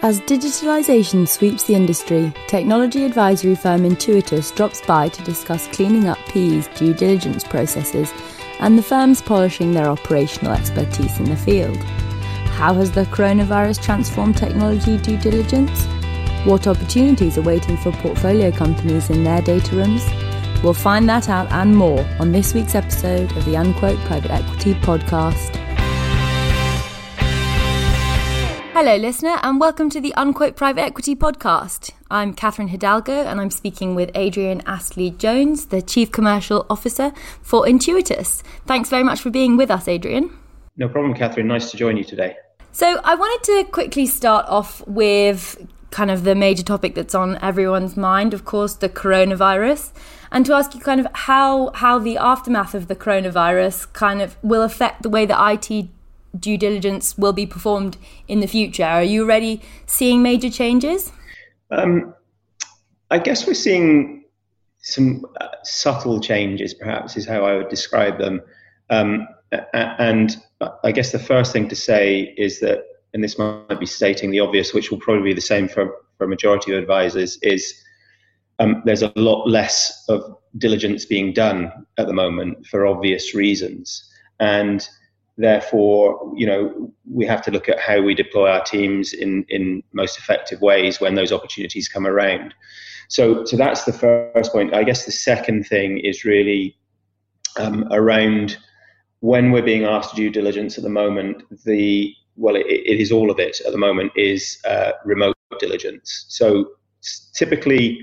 As digitalisation sweeps the industry, technology advisory firm Intuitus drops by to discuss cleaning up PE's due diligence processes and the firm's polishing their operational expertise in the field. How has the coronavirus transformed technology due diligence? What opportunities are waiting for portfolio companies in their data rooms? We'll find that out and more on this week's episode of the Unquote Private Equity Podcast. Hello, listener, and welcome to the Unquote Private Equity Podcast. I'm Katharine Hidalgo, and I'm speaking with Adrian Astley Jones, the Chief Commercial Officer for Intuitus. Thanks very much for being with us, Adrian. No problem, Katharine. Nice to join you today. So, I wanted to quickly start off with kind of the major topic that's on everyone's mind, of course, the coronavirus, and to ask you kind of how how the aftermath of the coronavirus kind of will affect the way that IT due diligence will be performed in the future? Are you already seeing major changes? Um, I guess we're seeing some uh, subtle changes, perhaps, is how I would describe them. Um, and I guess the first thing to say is that, and this might be stating the obvious, which will probably be the same for, for a majority of advisors, is um, there's a lot less of diligence being done at the moment for obvious reasons. And therefore, you know, we have to look at how we deploy our teams in, in most effective ways when those opportunities come around. So, so that's the first point. I guess the second thing is really um, around when we're being asked to do diligence at the moment. The well, it, it is all of it at the moment is uh, remote diligence. So typically,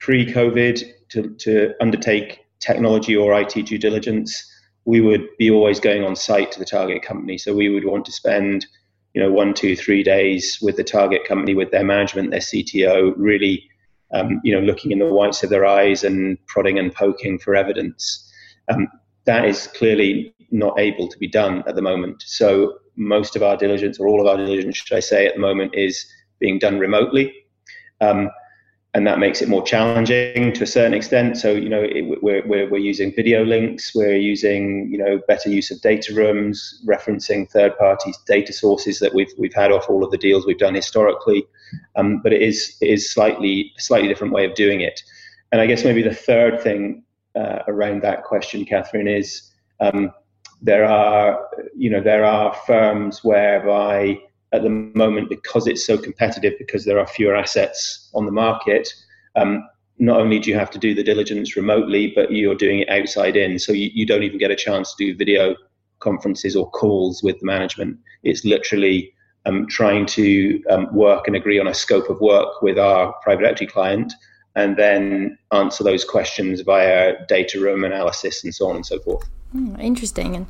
pre-COVID, to, to undertake technology or IT due diligence we would be always going on site to the target company. So we would want to spend, you know, one, two, three days with the target company, with their management, their CTO, really, um, you know, looking in the whites of their eyes and prodding and poking for evidence. Um, that is clearly not able to be done at the moment. So most of our diligence, or all of our diligence, should I say, at the moment, is being done remotely. Um, and that makes it more challenging to a certain extent. So, you know, it, we're, we're, we're using video links, we're using, you know, better use of data rooms, referencing third party data sources that we've, we've had off all of the deals we've done historically. Um, but it is, it is slightly, slightly different way of doing it. And I guess maybe the third thing uh, around that question, Katharine, is um, there are, you know, there are firms whereby at the moment because it's so competitive, because there are fewer assets on the market. Um, not only do you have to do the diligence remotely, but you're doing it outside in. So you, you don't even get a chance to do video conferences or calls with the management. It's literally um, trying to um, work and agree on a scope of work with our private equity client and then answer those questions via data room analysis and so on and so forth. Mm, interesting. And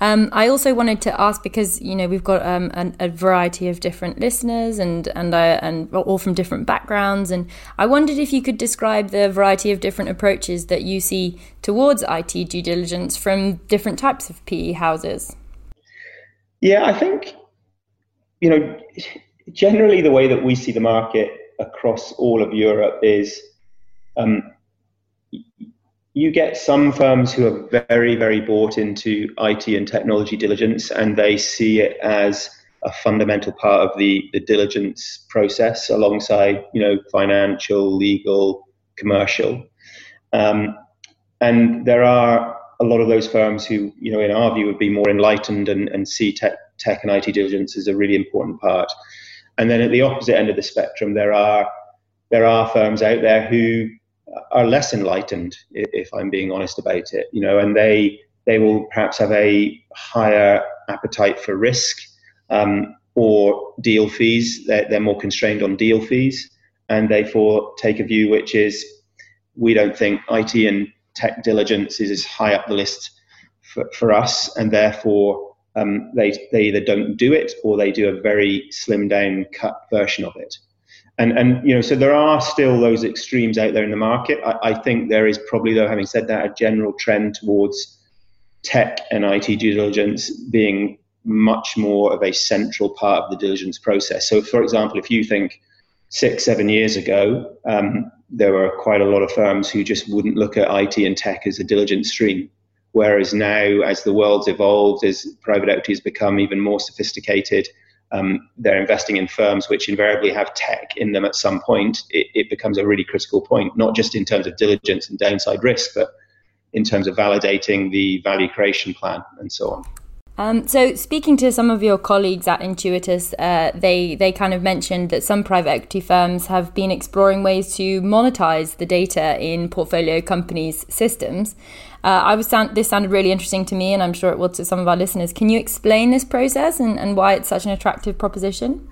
um, I also wanted to ask because you know we've got um, a, a, variety of different listeners and and and all from different backgrounds, and I wondered if you could describe the variety of different approaches that you see towards IT due diligence from different types of PE houses. Yeah, I think you know generally the way that we see the market across all of Europe is. Um, you get some firms who are very, very bought into IT and technology diligence, and they see it as a fundamental part of the, the diligence process alongside, you know, financial, legal, commercial. Um, and there are a lot of those firms who, you know, in our view, would be more enlightened and, and see tech, tech and IT diligence as a really important part. And then at the opposite end of the spectrum, there are there are firms out there who are less enlightened, if I'm being honest about it. You know, and they they will perhaps have a higher appetite for risk um, or deal fees. They're, they're more constrained on deal fees, and therefore take a view which is we don't think IT and tech diligence is as high up the list for, for us, and therefore um, they they either don't do it or they do a very slim down cut version of it and and you know so there are still those extremes out there in the market. I, I, think there is probably though having said that a general trend towards tech and IT due diligence being much more of a central part of the diligence process. So for example if you think six seven years ago um, there were quite a lot of firms who just wouldn't look at IT and tech as a diligence stream. Whereas now as the world's evolved as private equity has become even more sophisticated um, they're investing in firms which invariably have tech in them at some point, it, it, becomes a really critical point, not just in terms of diligence and downside risk, but in terms of validating the value creation plan and so on. Um, so, speaking to some of your colleagues at Intuitus, uh, they they kind of mentioned that some private equity firms have been exploring ways to monetize the data in portfolio companies' systems. Uh, I was sound, this sounded really interesting to me, and I'm sure it will to some of our listeners. Can you explain this process and, and why it's such an attractive proposition?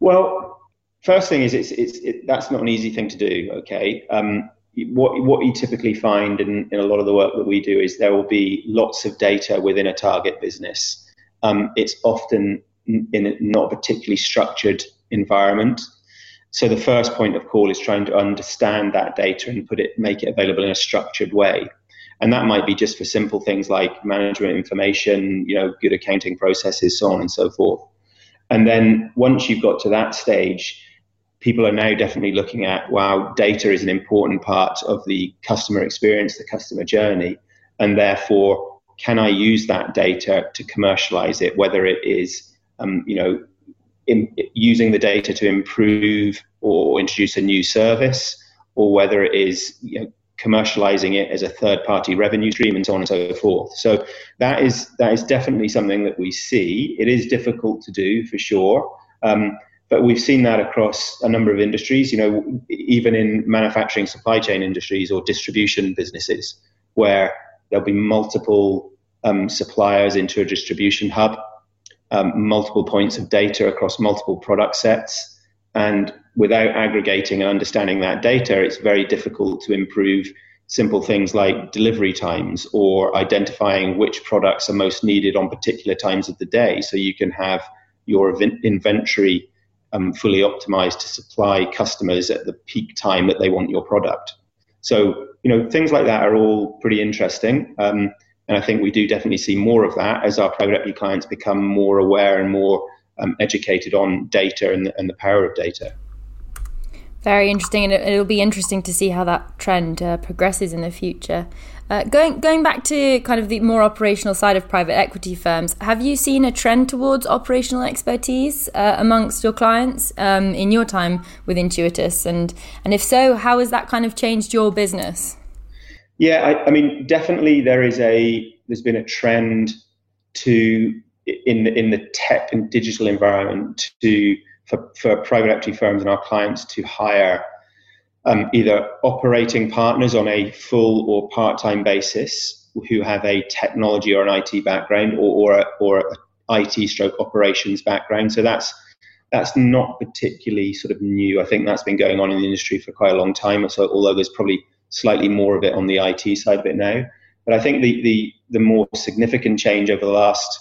Well, first thing is it's it's it, that's not an easy thing to do. Okay. Um, what what you typically find in, in a lot of the work that we do is there will be lots of data within a target business. Um, it's often in a not particularly structured environment. So the first point of call is trying to understand that data and put it make it available in a structured way. And that might be just for simple things like management information, you know, good accounting processes, so on and so forth. And then once you've got to that stage, people are now definitely looking at wow, data is an important part of the customer experience, the customer journey, and therefore, can I use that data to commercialize it? Whether it is, um, you know, in, using the data to improve or introduce a new service, or whether it is you know, commercializing it as a third party revenue stream and so on and so forth. So that is that is definitely something that we see. It is difficult to do for sure. Um, but we've seen that across a number of industries, you know, even in manufacturing supply chain industries or distribution businesses, where there'll be multiple um, suppliers into a distribution hub, um, multiple points of data across multiple product sets. And without aggregating and understanding that data, it's very difficult to improve simple things like delivery times or identifying which products are most needed on particular times of the day. So you can have your inventory um, fully optimized to supply customers at the peak time that they want your product. So, you know, things like that are all pretty interesting. Um, and I think we do definitely see more of that as our private equity clients become more aware and more um, educated on data and and the power of data. Very interesting, and it'll be interesting to see how that trend uh, progresses in the future. Uh, going going back to kind of the more operational side of private equity firms, have you seen a trend towards operational expertise uh, amongst your clients um, in your time with Intuitus, and and if so, how has that kind of changed your business? Yeah, I, I mean, definitely there is a there's been a trend to in in the tech and digital environment to for, for private equity firms and our clients to hire um, either operating partners on a full or part-time basis who have a technology or an IT background or, or, a, or a IT stroke operations background. So that's that's not particularly sort of new. I think that's been going on in the industry for quite a long time. So although there's probably slightly more of it on the IT side of it now, but I think the the the more significant change over the last,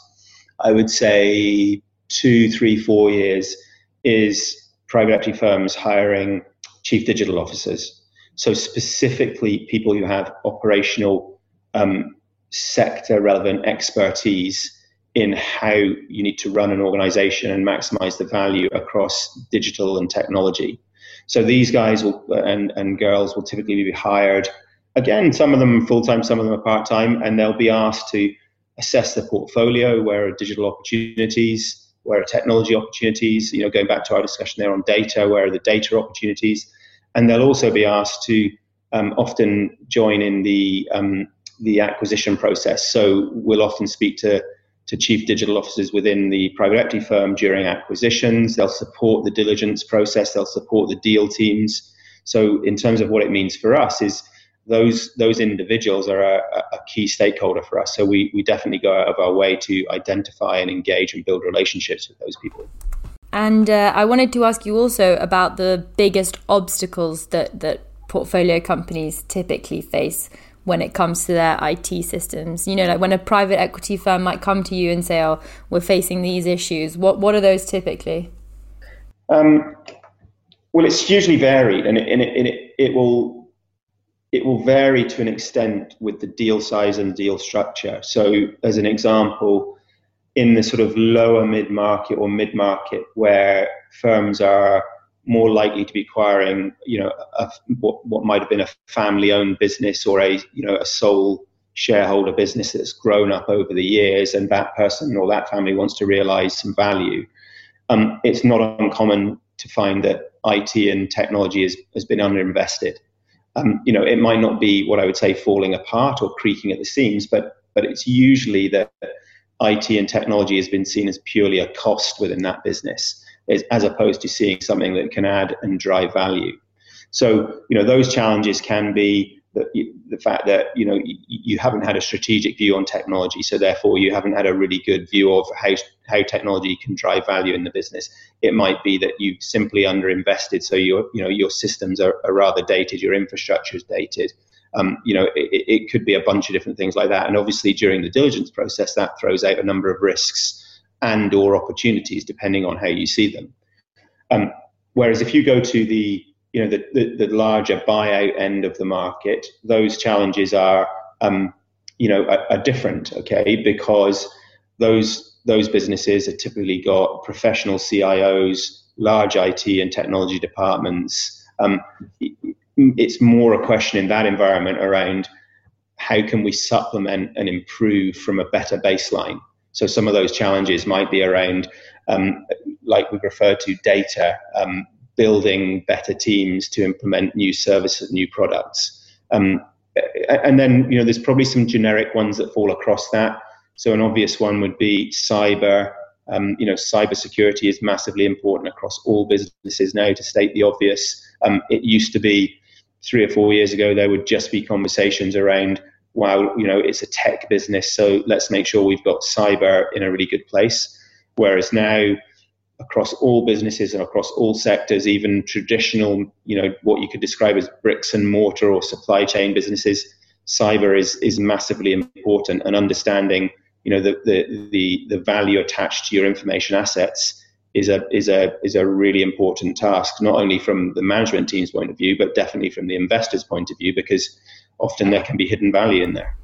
I would say, two, three, four years is private equity firms hiring chief digital officers. So specifically, people who have operational um, sector relevant expertise in how you need to run an organization and maximize the value across digital and technology. So these guys will, and, and girls will typically be hired. Again, some of them full time, some of them are part time, and they'll be asked to assess the portfolio, where are digital opportunities, where are technology opportunities? You know, going back to our discussion there on data, where are the data opportunities? And they'll also be asked to um, often join in the um, the acquisition process. So we'll often speak to to chief digital officers within the private equity firm during acquisitions. They'll support the diligence process. They'll support the deal teams. So in terms of what it means for us is those those individuals are a, a, key stakeholder for us. So we, we definitely go out of our way to identify and engage and build relationships with those people. And uh, I wanted to ask you also about the biggest obstacles that, that portfolio companies typically face when it comes to their IT systems. You know, like when a private equity firm might come to you and say, "Oh, we're facing these issues." What what are those typically? Um, well, it's hugely varied, and it, and it, and it, it will it will vary to an extent with the deal size and deal structure. So, as an example, in the sort of lower mid market or mid market where firms are more likely to be acquiring, you know, a, what, what might have been a family owned business or a, you know, a sole shareholder business that's grown up over the years and that person or that family wants to realize some value. um, it's not uncommon to find that IT and technology is, has been underinvested. Um, you know, it might not be what I would say falling apart or creaking at the seams, but but it's usually that IT and technology has been seen as purely a cost within that business, as opposed to seeing something that can add and drive value. So, you know, those challenges can be the, the fact that you know you haven't had a strategic view on technology, so therefore you haven't had a really good view of how how technology can drive value in the business. It might be that you simply underinvested, so your you know your systems are, are rather dated, your infrastructure is dated. Um, you know, it, it, could be a bunch of different things like that. And obviously, during the diligence process, that throws out a number of risks and or opportunities depending on how you see them. Um, whereas if you go to the you know the, the, the, larger buyout end of the market, those challenges are um, you know are, are, different, okay? Because those those businesses have typically got professional CIOs, large IT and technology departments. Um, it's more a question in that environment around how can we supplement and improve from a better baseline. So some of those challenges might be around, um, like we've referred to, data, um, building better teams to implement new services, new products. Um, and then, you know, there's probably some generic ones that fall across that. So an obvious one would be cyber. Um, you know, cybersecurity is massively important across all businesses now. To state the obvious, um, it used to be three or four years ago, there would just be conversations around, wow, you know, it's a tech business, so let's make sure we've got cyber in a really good place. Whereas now, across all businesses and across all sectors, even traditional, you know, what you could describe as bricks and mortar or supply chain businesses, cyber is is massively important. And understanding, you know, the the the, the value attached to your information assets is a is a is a really important task, not only from the management team's point of view, but definitely from the investor's point of view, because often there can be hidden value in there.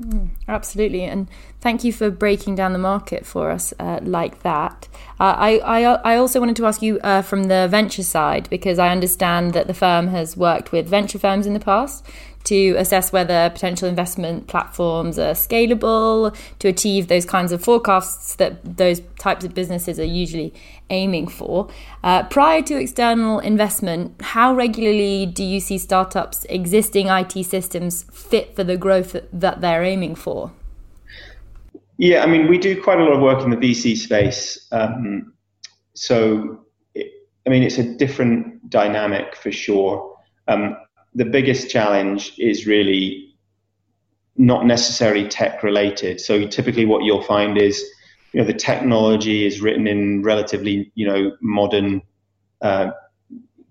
Mm, absolutely, and thank you for breaking down the market for us uh, like that. Uh, I, I I also wanted to ask you uh, from the venture side because I understand that the firm has worked with venture firms in the past to assess whether potential investment platforms are scalable to achieve those kinds of forecasts that those types of businesses are usually aiming for. Uh, prior to external investment, how regularly do you see startups' existing IT systems fit for the growth that they're aiming for? Yeah, I mean, we do quite a lot of work in the VC space. Um, so, it, I mean, it's a different dynamic for sure. Um, the biggest challenge is really not necessarily tech related. So typically, what you'll find is, you know, the technology is written in relatively, you know, modern uh,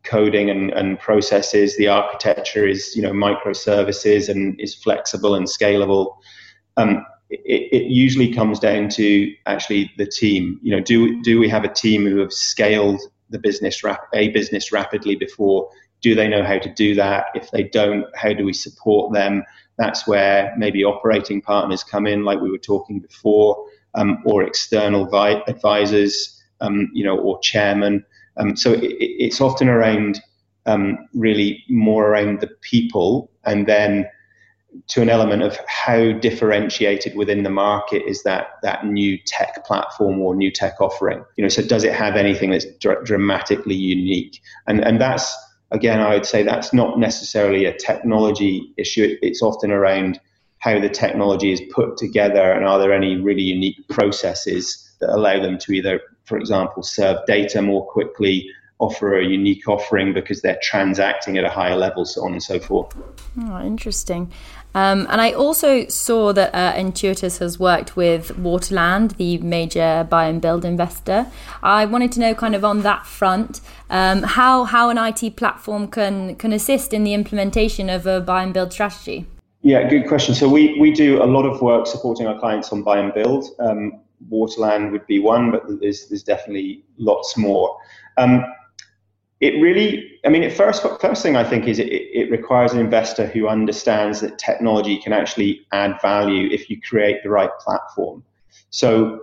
coding and, and processes. The architecture is, you know, microservices and is flexible and scalable. Um, it, it, usually comes down to actually the team. You know, do do we have a team who have scaled the business rap- a business rapidly before? Do they know how to do that? If they don't, how do we support them? That's where maybe operating partners come in, like we were talking before, um, or external vi- advisors, um, you know, or chairman. Um, so it, it's often around um, really more around the people, and then to an element of how differentiated within the market is that that new tech platform or new tech offering. You know, so does it have anything that's dr- dramatically unique? And and that's again, I would say that's not necessarily a technology issue. It's often around how the technology is put together and are there any really unique processes that allow them to either, for example, serve data more quickly, offer a unique offering because they're transacting at a higher level, so on and so forth. Oh, interesting. Um, and I also saw that uh, Intuitus has worked with Waterland, the major buy and build investor. I wanted to know, kind of on that front, um, how how an IT platform can can assist in the implementation of a buy and build strategy. Yeah, good question. So we we do a lot of work supporting our clients on buy and build. Um, Waterland would be one, but there's there's definitely lots more. Um, it really, I mean, first, first thing I think is it, it requires an investor who understands that technology can actually add value if you create the right platform. So,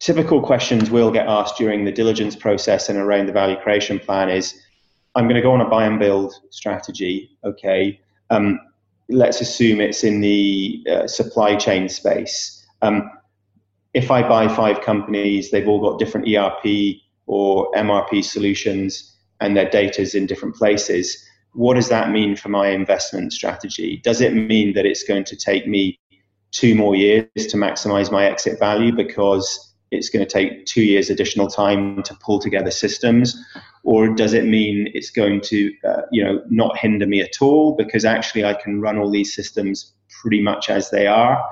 typical questions we'll get asked during the diligence process and around the value creation plan is I'm going to go on a buy and build strategy. Okay. Um, let's assume it's in the uh, supply chain space. Um, if I buy five companies, they've all got different ERP or MRP solutions and their data is in different places, what does that mean for my investment strategy? Does it mean that it's going to take me two more years to maximize my exit value because it's going to take two years additional time to pull together systems? Or does it mean it's going to, uh, you know, not hinder me at all because actually I can run all these systems pretty much as they are?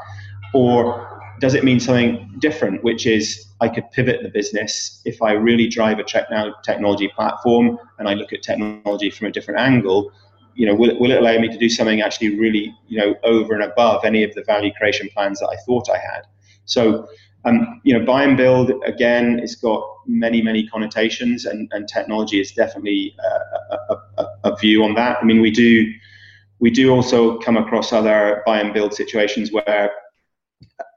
Or does it mean something different, which is I could pivot the business if I really drive a technology platform and I look at technology from a different angle? You know, will it, will it allow me to do something actually really, you know, over and above any of the value creation plans that I thought I had? So, um, you know, buy and build again, it's got many, many connotations, and, and technology is definitely a, a, a view on that. I mean, we do we do also come across other buy and build situations where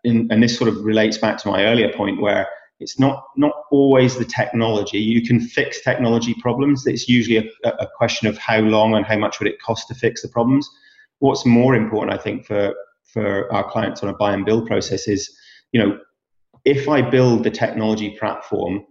in, and this sort of relates back to my earlier point where it's not not always the technology. You can fix technology problems. It's usually a, a, question of how long and how much would it cost to fix the problems. What's more important, I think, for for our clients on a buy and build process is, you know, if I build the technology platform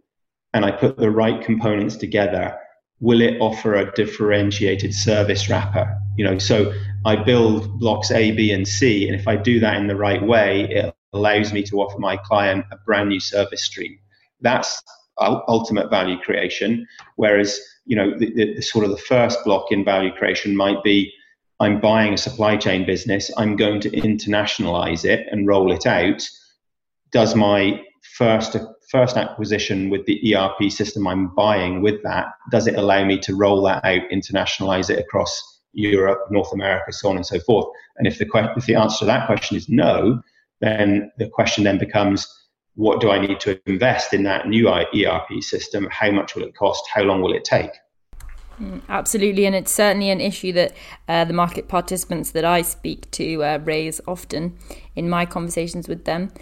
and I put the right components together, will it offer a differentiated service wrapper? You know, so I build blocks A, B, and C, and if I do that in the right way, it allows me to offer my client a brand new service stream. That's ultimate value creation. Whereas, you know, the, the, the sort of the first block in value creation might be I'm buying a supply chain business, I'm going to internationalize it and roll it out. Does my first first acquisition with the ERP system I'm buying with that, does it allow me to roll that out, internationalize it across Europe, North America, so on and so forth? And if the if the answer to that question is no, then the question then becomes what do I need to invest in that new ERP system? How much will it cost? How long will it take? Mm, absolutely, and it's certainly an issue that uh, the market participants that I speak to uh, raise often in my conversations with them.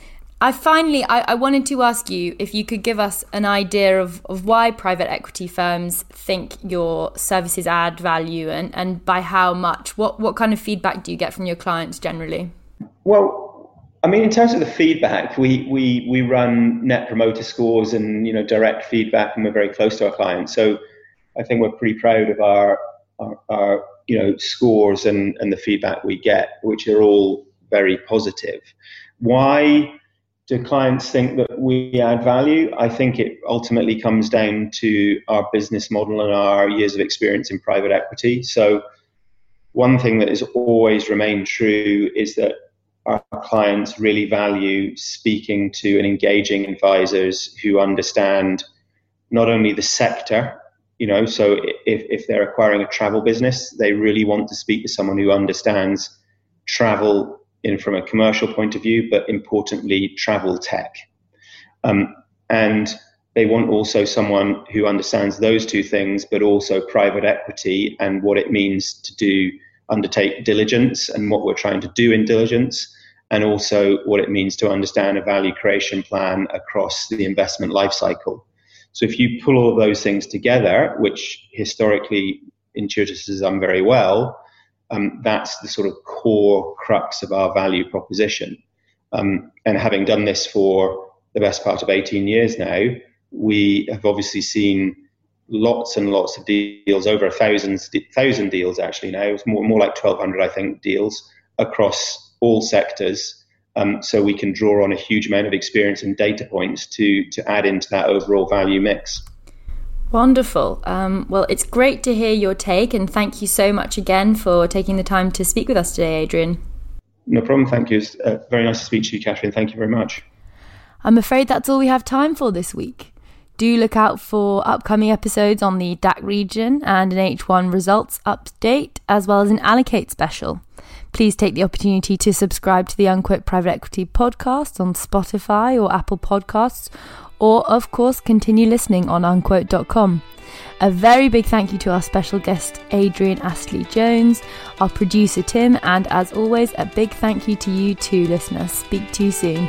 I finally, I, I, wanted to ask you if you could give us an idea of, of why private equity firms think your services add value and, and by how much. What, what kind of feedback do you get from your clients generally? Well, I mean, in terms of the feedback, we, we, we run net promoter scores and, you know, direct feedback and we're very close to our clients. So I think we're pretty proud of our, our, our you know, scores and, and the feedback we get, which are all very positive. Why do clients think that we add value? I think it ultimately comes down to our business model and our years of experience in private equity. So one thing that has always remained true is that our clients really value speaking to and engaging advisors who understand not only the sector, you know, so if, if they're acquiring a travel business, they really want to speak to someone who understands travel in from a commercial point of view, but importantly, travel tech. Um, and they want also someone who understands those two things, but also private equity and what it means to do undertake diligence and what we're trying to do in diligence, and also what it means to understand a value creation plan across the investment lifecycle. So if you pull all those things together, which historically Intuitus has done very well, um, that's the sort of core crux of our value proposition. Um, and having done this for the best part of 18 years now, we have obviously seen lots and lots of deals, over a thousand, thousand deals actually now. It's more, more like 1,200, I think, deals across all sectors. Um, so we can draw on a huge amount of experience and data points to to add into that overall value mix. Wonderful. Um, well, it's great to hear your take, and thank you so much again for taking the time to speak with us today, Adrian. No problem. Thank you. It's uh, very nice to speak to you, Katharine. Thank you very much. I'm afraid that's all we have time for this week. Do look out for upcoming episodes on the DACH region and an H1 results update, as well as an Allocate special. Please take the opportunity to subscribe to the Unquote Private Equity podcast on Spotify or Apple Podcasts, or of course, continue listening on unquote.com. A very big thank you to our special guest, Adrian Astley Jones, our producer, Tim, and as always, a big thank you to you too, listeners. Speak to you soon.